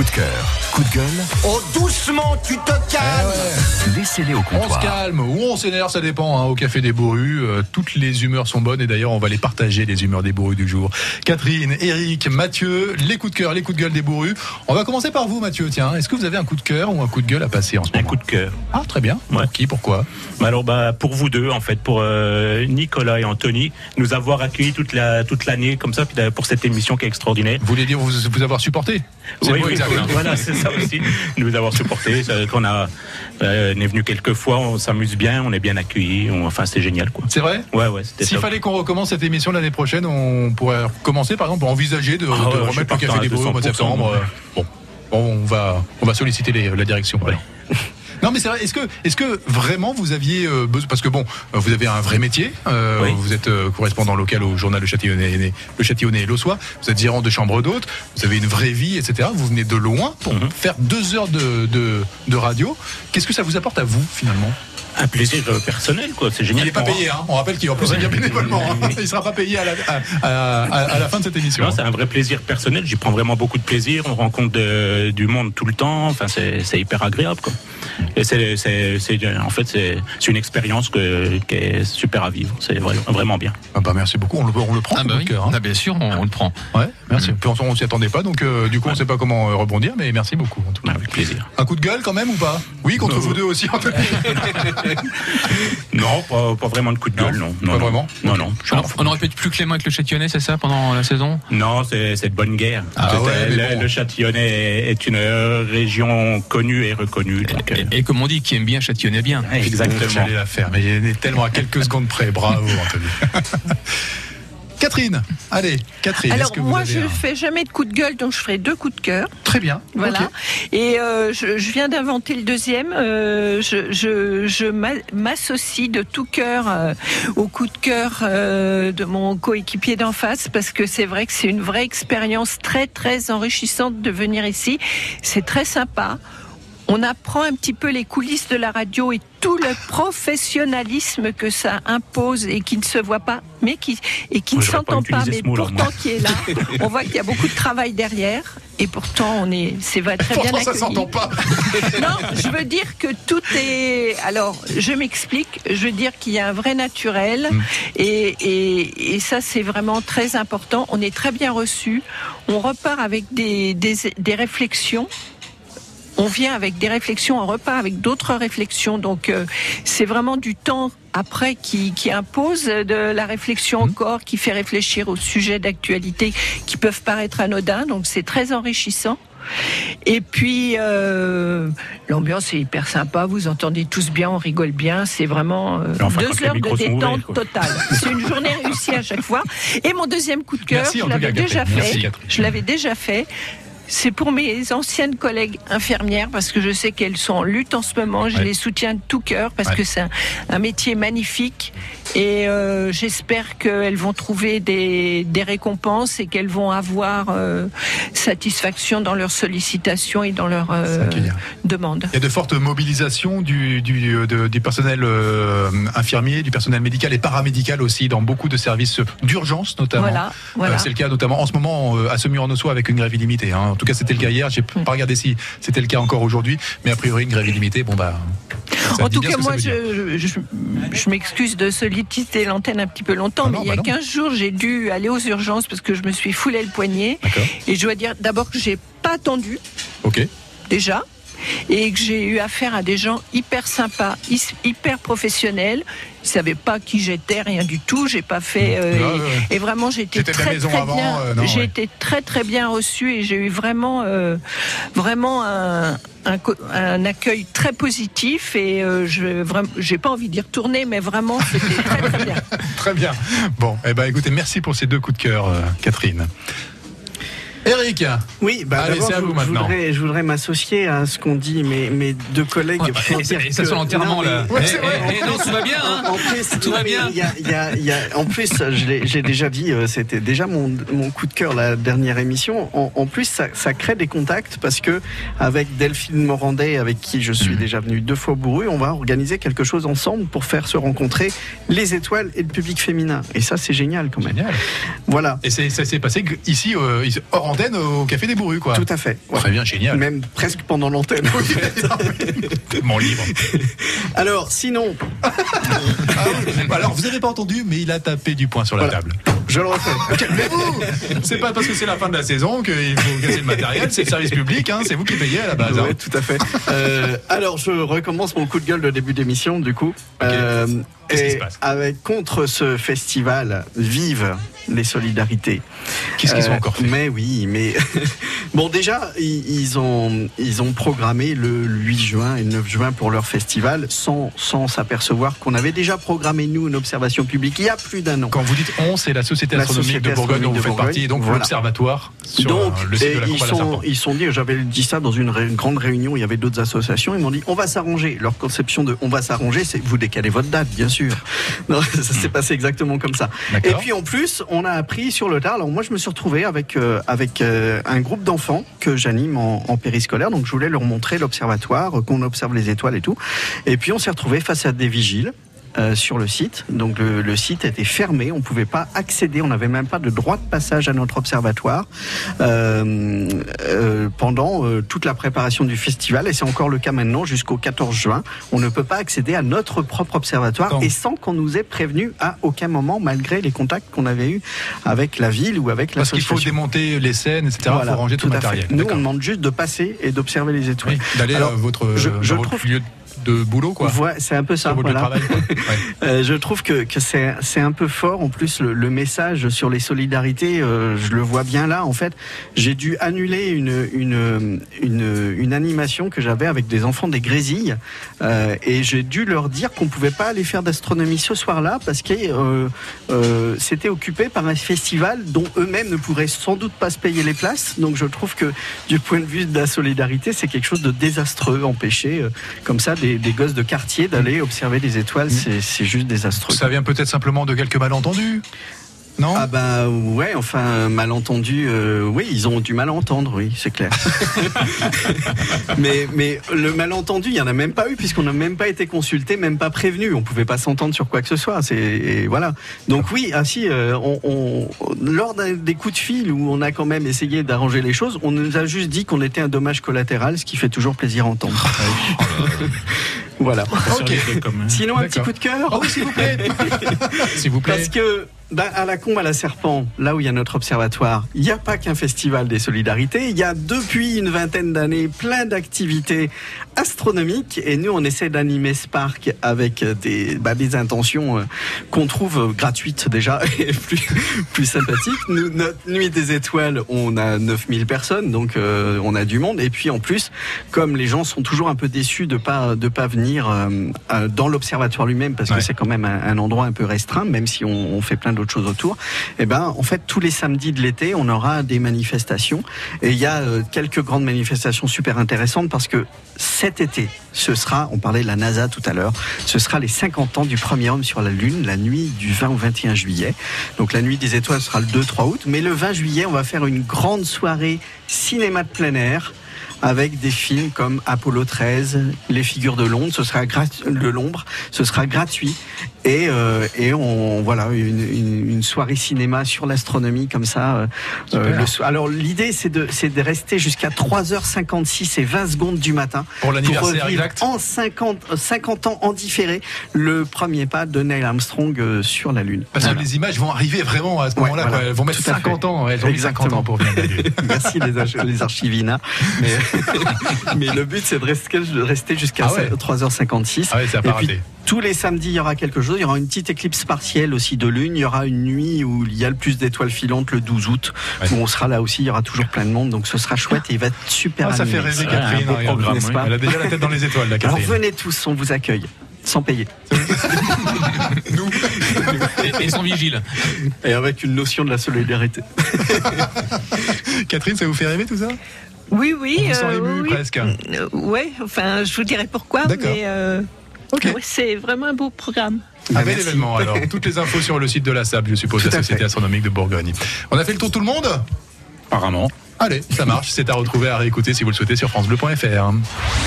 Coup de cœur, coup de gueule, Oh, doucement, tu te calmes laissez-les au On se comptoir. calme ou on s'énerve, ça dépend. hein, au Café des Bourrus, euh, toutes les humeurs sont bonnes et d'ailleurs on va les partager, les humeurs des Bourrus du jour. Catherine, Eric, Mathieu, les coups de cœur, les coups de gueule des Bourrus. On va commencer par vous Mathieu, tiens. Est-ce que vous avez un coup de cœur ou un coup de gueule à passer en ce Un moment coup de cœur. Ah très bien. Ouais. Pour qui, pourquoi Bah Alors bah pour vous deux en fait, pour euh, Nicolas et Anthony, nous avoir accueillis toute la toute l'année comme ça puis d'ailleurs, pour cette émission qui est extraordinaire. Vous voulez dire vous, vous avoir supporté? Mot exact, hein. voilà, c'est ça aussi. Nous avoir supportés, qu'on a euh, on est venu quelques fois, on s'amuse bien, on est bien accueillis, on- enfin c'est génial quoi. C'est vrai? Ouais ouais, S'il fallait qu'on recommence cette émission l'année prochaine, on pourrait commencer par exemple envisager de, Ah de remettre le Café des Bourrus au mois de 200%, septembre. ouais. euh, Bon, Bon, on va on va solliciter les- la direction. Ouais. Non mais c'est vrai. Est-ce que est-ce que vraiment vous aviez euh, besoin parce que bon euh, vous avez un vrai métier. euh, Oui. Vous êtes correspondant local au journal Le Châtillonnais, le Châtillonnais et. Vous êtes gérant de chambre d'hôtes. Vous avez une vraie vie, etc. Vous venez de loin pour Mhm. faire deux heures de, de, de radio. Qu'est-ce que ça vous apporte à vous finalement? Un plaisir euh, personnel quoi, c'est génial. Il n'est pas payé. Hein. On rappelle qu'il en plus il vient bénévolement. hein. Il sera pas payé à la, à, à- à- à la fin de cette émission. Non, c'est un vrai plaisir personnel. J'y prends vraiment beaucoup de plaisir. On rencontre de- du monde tout le temps. Enfin, c'est c'est hyper agréable. Quoi. Et c'est, c'est, c'est- en fait, c'est, c'est une expérience que, qui est super à vivre. C'est vra- vraiment bien. Ah bah merci beaucoup. On le, on le prend. Ah bah oui, cœur, hein. Ah, bien sûr, on, on le prend. Ouais, merci. Puis on, on s'y attendait pas, donc euh, du coup on sait pas comment euh, rebondir, mais merci beaucoup. En tout cas. Avec plaisir. Un coup de gueule quand même ou pas? Oui, contre vous deux aussi. Anthony. Non, pas, pas vraiment de coup de gueule, non. pas non, non. vraiment Non, non. On, aurait pu être plus clément avec le Châtillonnais, c'est ça, pendant la saison? Non, c'est, de bonne guerre. Ah ouais, le, bon. le Châtillonnais est une région connue et reconnue. donc, et, et comme on dit, qui aime bien Châtillonnais bien. exactement. J'allais la faire, mais il est tellement à quelques secondes près. Bravo, Anthony. Catherine, allez, Catherine. Alors est-ce que vous moi je un- fais jamais de coup de gueule donc je ferai deux coups de cœur. Très bien. Voilà. Et euh, je, je viens d'inventer le deuxième. Euh, je je, je m'a- m'associe de tout cœur euh, au coup de cœur de mon coéquipier d'en face parce que c'est vrai que c'est une vraie expérience très très enrichissante de venir ici. C'est très sympa. On apprend un petit peu les coulisses de la radio et tout le professionnalisme que ça impose et qui ne se voit pas, mais qui et qui Moi, ne pas s'entend pas, mais pourtant qui est là. On voit qu'il y a beaucoup de travail derrière et pourtant on est, c'est va très bien Pourtant, ça accueilli. s'entend pas. Non, je veux dire que tout est. Alors, je m'explique. Je veux dire qu'il y a un vrai naturel, Mm. et, et, et ça, c'est vraiment très important. On est très bien reçu. On repart avec des, des, des réflexions. On vient avec des réflexions, on repart avec d'autres réflexions. Donc, euh, c'est vraiment du temps après qui, qui impose de la réflexion encore, qui fait réfléchir aux sujets d'actualité qui peuvent paraître anodins. Donc, c'est très enrichissant. Et puis euh, l'ambiance est hyper sympa, vous entendez tous bien, on rigole bien, c'est vraiment euh, Enfin, deux heures de détente totale. C'est une journée réussie à chaque fois. Et mon deuxième coup de cœur, Merci, je l'avais déjà Catherine. fait. Merci. Je l'avais déjà fait. C'est pour mes anciennes collègues infirmières parce que je sais qu'elles sont en lutte en ce moment. Je Ouais. les soutiens de tout cœur parce Ouais. que c'est un, un métier magnifique et euh, j'espère qu'elles vont trouver des, des récompenses et qu'elles vont avoir euh, satisfaction dans leurs sollicitations et dans leurs euh, demandes. Il y a de fortes mobilisations du, du, de- du personnel euh, infirmier, du personnel médical et paramédical aussi dans beaucoup de services d'urgence notamment. Voilà, voilà. Euh, c'est le cas notamment en ce moment euh, à Semur-en-Ossois avec une grève illimitée. hein. En tout cas, c'était le cas hier. J'ai Mm. pas regardé si c'était le cas encore aujourd'hui, mais a priori une grève illimitée. Bon bah. En tout cas, moi, je, je, je- je m'excuse de solliciter l'antenne un petit peu longtemps, Ah mais non, il y a bah non. 15 jours, j'ai dû aller aux urgences parce que je me suis foulé le poignet. Et je dois dire d'abord que j'ai pas attendu, Ok. déjà, et que j'ai eu affaire à des gens hyper sympas, hyper professionnels. Ils savaient pas qui j'étais, rien du tout. J'ai pas fait. euh, Ouais, ouais, ouais. et, vraiment, j'ai été J'étais très très avant, bien. euh, j'ai ouais. été très très bien reçue et j'ai eu vraiment euh, vraiment un, un, accueil très positif et euh, je j'ai pas envie d'y retourner, mais vraiment c'était très très bien. Très bien. Bon, eh ben écoutez, merci pour ces deux coups de cœur, euh, Catherine. Eric, Oui, bah Allez, c'est à je, vous je maintenant. voudrais, je voudrais m'associer à ce qu'ont dit mes, mes deux collègues. Ouais, bah, pour et ça- dire et ça que- sonne l'enterrement, mais- là. Ouais, Eh, eh, eh, non, tout va bien, hein En plus, Tout non, va bien. il y a- il y a- il y a- en plus, j'ai déjà dit, euh, c'était déjà mon, mon coup de cœur la dernière émission. En, en plus, ça, ça crée des contacts parce que avec Delphine Morandet, avec qui je Mhm. suis déjà venu deux fois au Bourru, on va organiser quelque chose ensemble pour faire se rencontrer les étoiles et le public féminin. Et ça, c'est génial quand même. génial. Voilà. Et ça s'est passé ici, euh, ici, hors antenne au Café des Bourrus, quoi. Tout à fait. ouais. Très bien, génial. Même presque pendant l'antenne. Mon livre. Alors, sinon, Alors, vous n'avez pas entendu, mais il a tapé du poing sur la Voilà. table. je le refais. Calmez-vous C'est pas parce que c'est la fin de la saison qu'il faut casser le matériel, c'est le service public, hein, c'est vous qui payez à la base. hein. Ouais, tout à fait. Euh, alors, je recommence mon coup de gueule de début d'émission, du coup. Euh, Qu'est-ce qui et se passe? avec contre ce festival, vive les solidarités. Qu'est-ce qu'ils ont Euh, encore fait? Mais oui, mais bon, déjà, ils, ont ils ont programmé le 8 juin et le 9 juin pour leur festival, sans sans s'apercevoir qu'on avait déjà programmé nous une observation publique il y a plus d'un an. Quand vous dites on, c'est la Société La Astronomique Société de Bourgogne dont vous faites partie, et donc l'Observatoire sur Donc, euh, le site de la ils sont, ils sont dit, j'avais dit ça dans une, grande réunion, il y avait d'autres associations, ils m'ont dit, on va s'arranger. Leur conception de on va s'arranger, c'est vous décalez votre date, bien sûr. Non, ça s'est passé exactement comme ça. Et Hmm. Puis en plus, on a appris sur le tard, alors moi je me suis retrouvé avec, euh, avec euh, un groupe d'enfants que j'anime en, en périscolaire, donc je voulais leur montrer l'observatoire, qu'on observe les étoiles et tout. Et puis on s'est retrouvé face à des vigiles. Euh, sur le site. Donc le, le site était fermé, on pouvait pas accéder, on n'avait même pas de droit de passage à notre observatoire euh, euh, pendant toute la préparation du festival et c'est encore le cas maintenant jusqu'au 14 juin. On ne peut pas accéder à notre propre observatoire Non. et sans qu'on nous ait prévenu à aucun moment malgré les contacts qu'on avait eus avec la ville ou avec Parce qu'il faut démonter les scènes, etc. Il Voilà, faut ranger tout, le matériel. Nous, on demande juste de passer et d'observer les étoiles. Oui, d'aller à votre, je- dans je votre trouve- lieu de boulot, quoi. C'est un peu ça. Voilà. travail. quoi. Euh, je trouve que, que c'est un peu fort. En plus, le, le message sur les solidarités, euh, je le vois bien là. En fait, j'ai dû annuler une, une, une, une animation que j'avais avec des enfants des Grésilles. Euh, et j'ai dû leur dire qu'on pouvait pas aller faire d'astronomie ce soir-là parce que c'était occupé par un festival dont eux-mêmes ne pourraient sans doute pas se payer les places. Donc je trouve que du point de vue de la solidarité, c'est quelque chose de désastreux, empêcher comme ça des, des gosses de quartier d'aller observer les étoiles. C'est c'est juste désastreux. Ça vient peut-être simplement de quelques malentendus Non? Ah bah ouais, enfin malentendu, euh, oui, ils ont du mal à entendre, oui, c'est clair. mais mais le malentendu, il y en a même pas eu puisqu'on n'a même pas été consulté, même pas prévenu, on pouvait pas s'entendre sur quoi que ce soit. C'est et voilà. Donc oui, ah si, euh, on, on- lors d'un- des coups de fil où on a quand même essayé d'arranger les choses, on nous a juste dit qu'on était un dommage collatéral, ce qui fait toujours plaisir à entendre. voilà. Ok. Comme, Sinon un petit coup de cœur. Oh s'il vous plaît S'il vous plaît. Parce que bah, à la Combe à la Serpent, là où il y a notre observatoire, il n'y a pas qu'un festival des solidarités. Il y a depuis une vingtaine d'années plein d'activités astronomiques. Et nous, on essaie d'animer ce parc avec des, bah, des intentions euh, qu'on trouve gratuites déjà et plus, plus sympathiques. Nous, notre Nuit des Étoiles, on a 9000 personnes, donc euh, on a du monde. Et puis en plus, comme les gens sont toujours un peu déçus de pas de pas venir euh, dans l'observatoire lui-même, parce Ouais. que c'est quand même un, un endroit un peu restreint, même si on, on fait plein d'autres choses autour. Et ben, en fait, tous les samedis de l'été, on aura des manifestations. Et il y a euh, quelques grandes manifestations super intéressantes parce que cet été, ce sera, on parlait de la NASA tout à l'heure, ce sera les 50 ans du premier homme sur la Lune, la nuit du 20 au 21 juillet. Donc la nuit des étoiles sera le 2-3 août, mais le 20 juillet, on va faire une grande soirée cinéma de plein air avec des films comme Apollo 13, Les figures de l'ombre, ce sera gratuit et euh, et on voilà une, une, une soirée cinéma sur l'astronomie comme ça. euh, euh, le so- alors l'idée c'est de rester jusqu'à 3h56 et 20 secondes du matin Pour revivre exact. en 50 euh, 50 ans en différé le premier pas de Neil Armstrong sur la lune. Parce que les images vont arriver vraiment à ce Ouais, moment-là. voilà. quoi. Elles vont mettre Tout à 50 fait. ans. Elles ont mis 50 Exactement. ans pour venir la Lune. Merci les, les archivina. Mais, mais le but, c'est de rester, jusqu'à Ah ouais. 3h56. Ah ouais, ça a pas Et puis, raté. Tous les samedis, il y aura quelque chose. Il y aura une petite éclipse partielle aussi de lune. Il y aura une nuit où il y a le plus d'étoiles filantes le 12 août. Ouais. Où on sera là aussi. Il y aura toujours plein de monde. Donc ce sera chouette et il va être super Ah, ça fait rêver Catherine. un beau regarde. programme, oui. pas Elle a déjà la tête dans les étoiles, la Alors venez tous, on vous accueille. Sans payer. Et, et son vigile. Et avec une notion de la solidarité. Catherine, ça vous fait rêver tout ça? Oui, oui. On euh, ému, oui. presque. Euh, ouais, enfin, je vous dirai pourquoi, D'accord. mais euh, Ouais, c'est vraiment un beau programme. Un bel événement alors. Toutes les infos sur le site de la SAB, je suppose, Tout la Société fait. Astronomique de Bourgogne. On a fait le tour tout le monde Apparemment. Allez, ça marche. C'est à retrouver, à réécouter si vous le souhaitez sur FranceBleu.fr.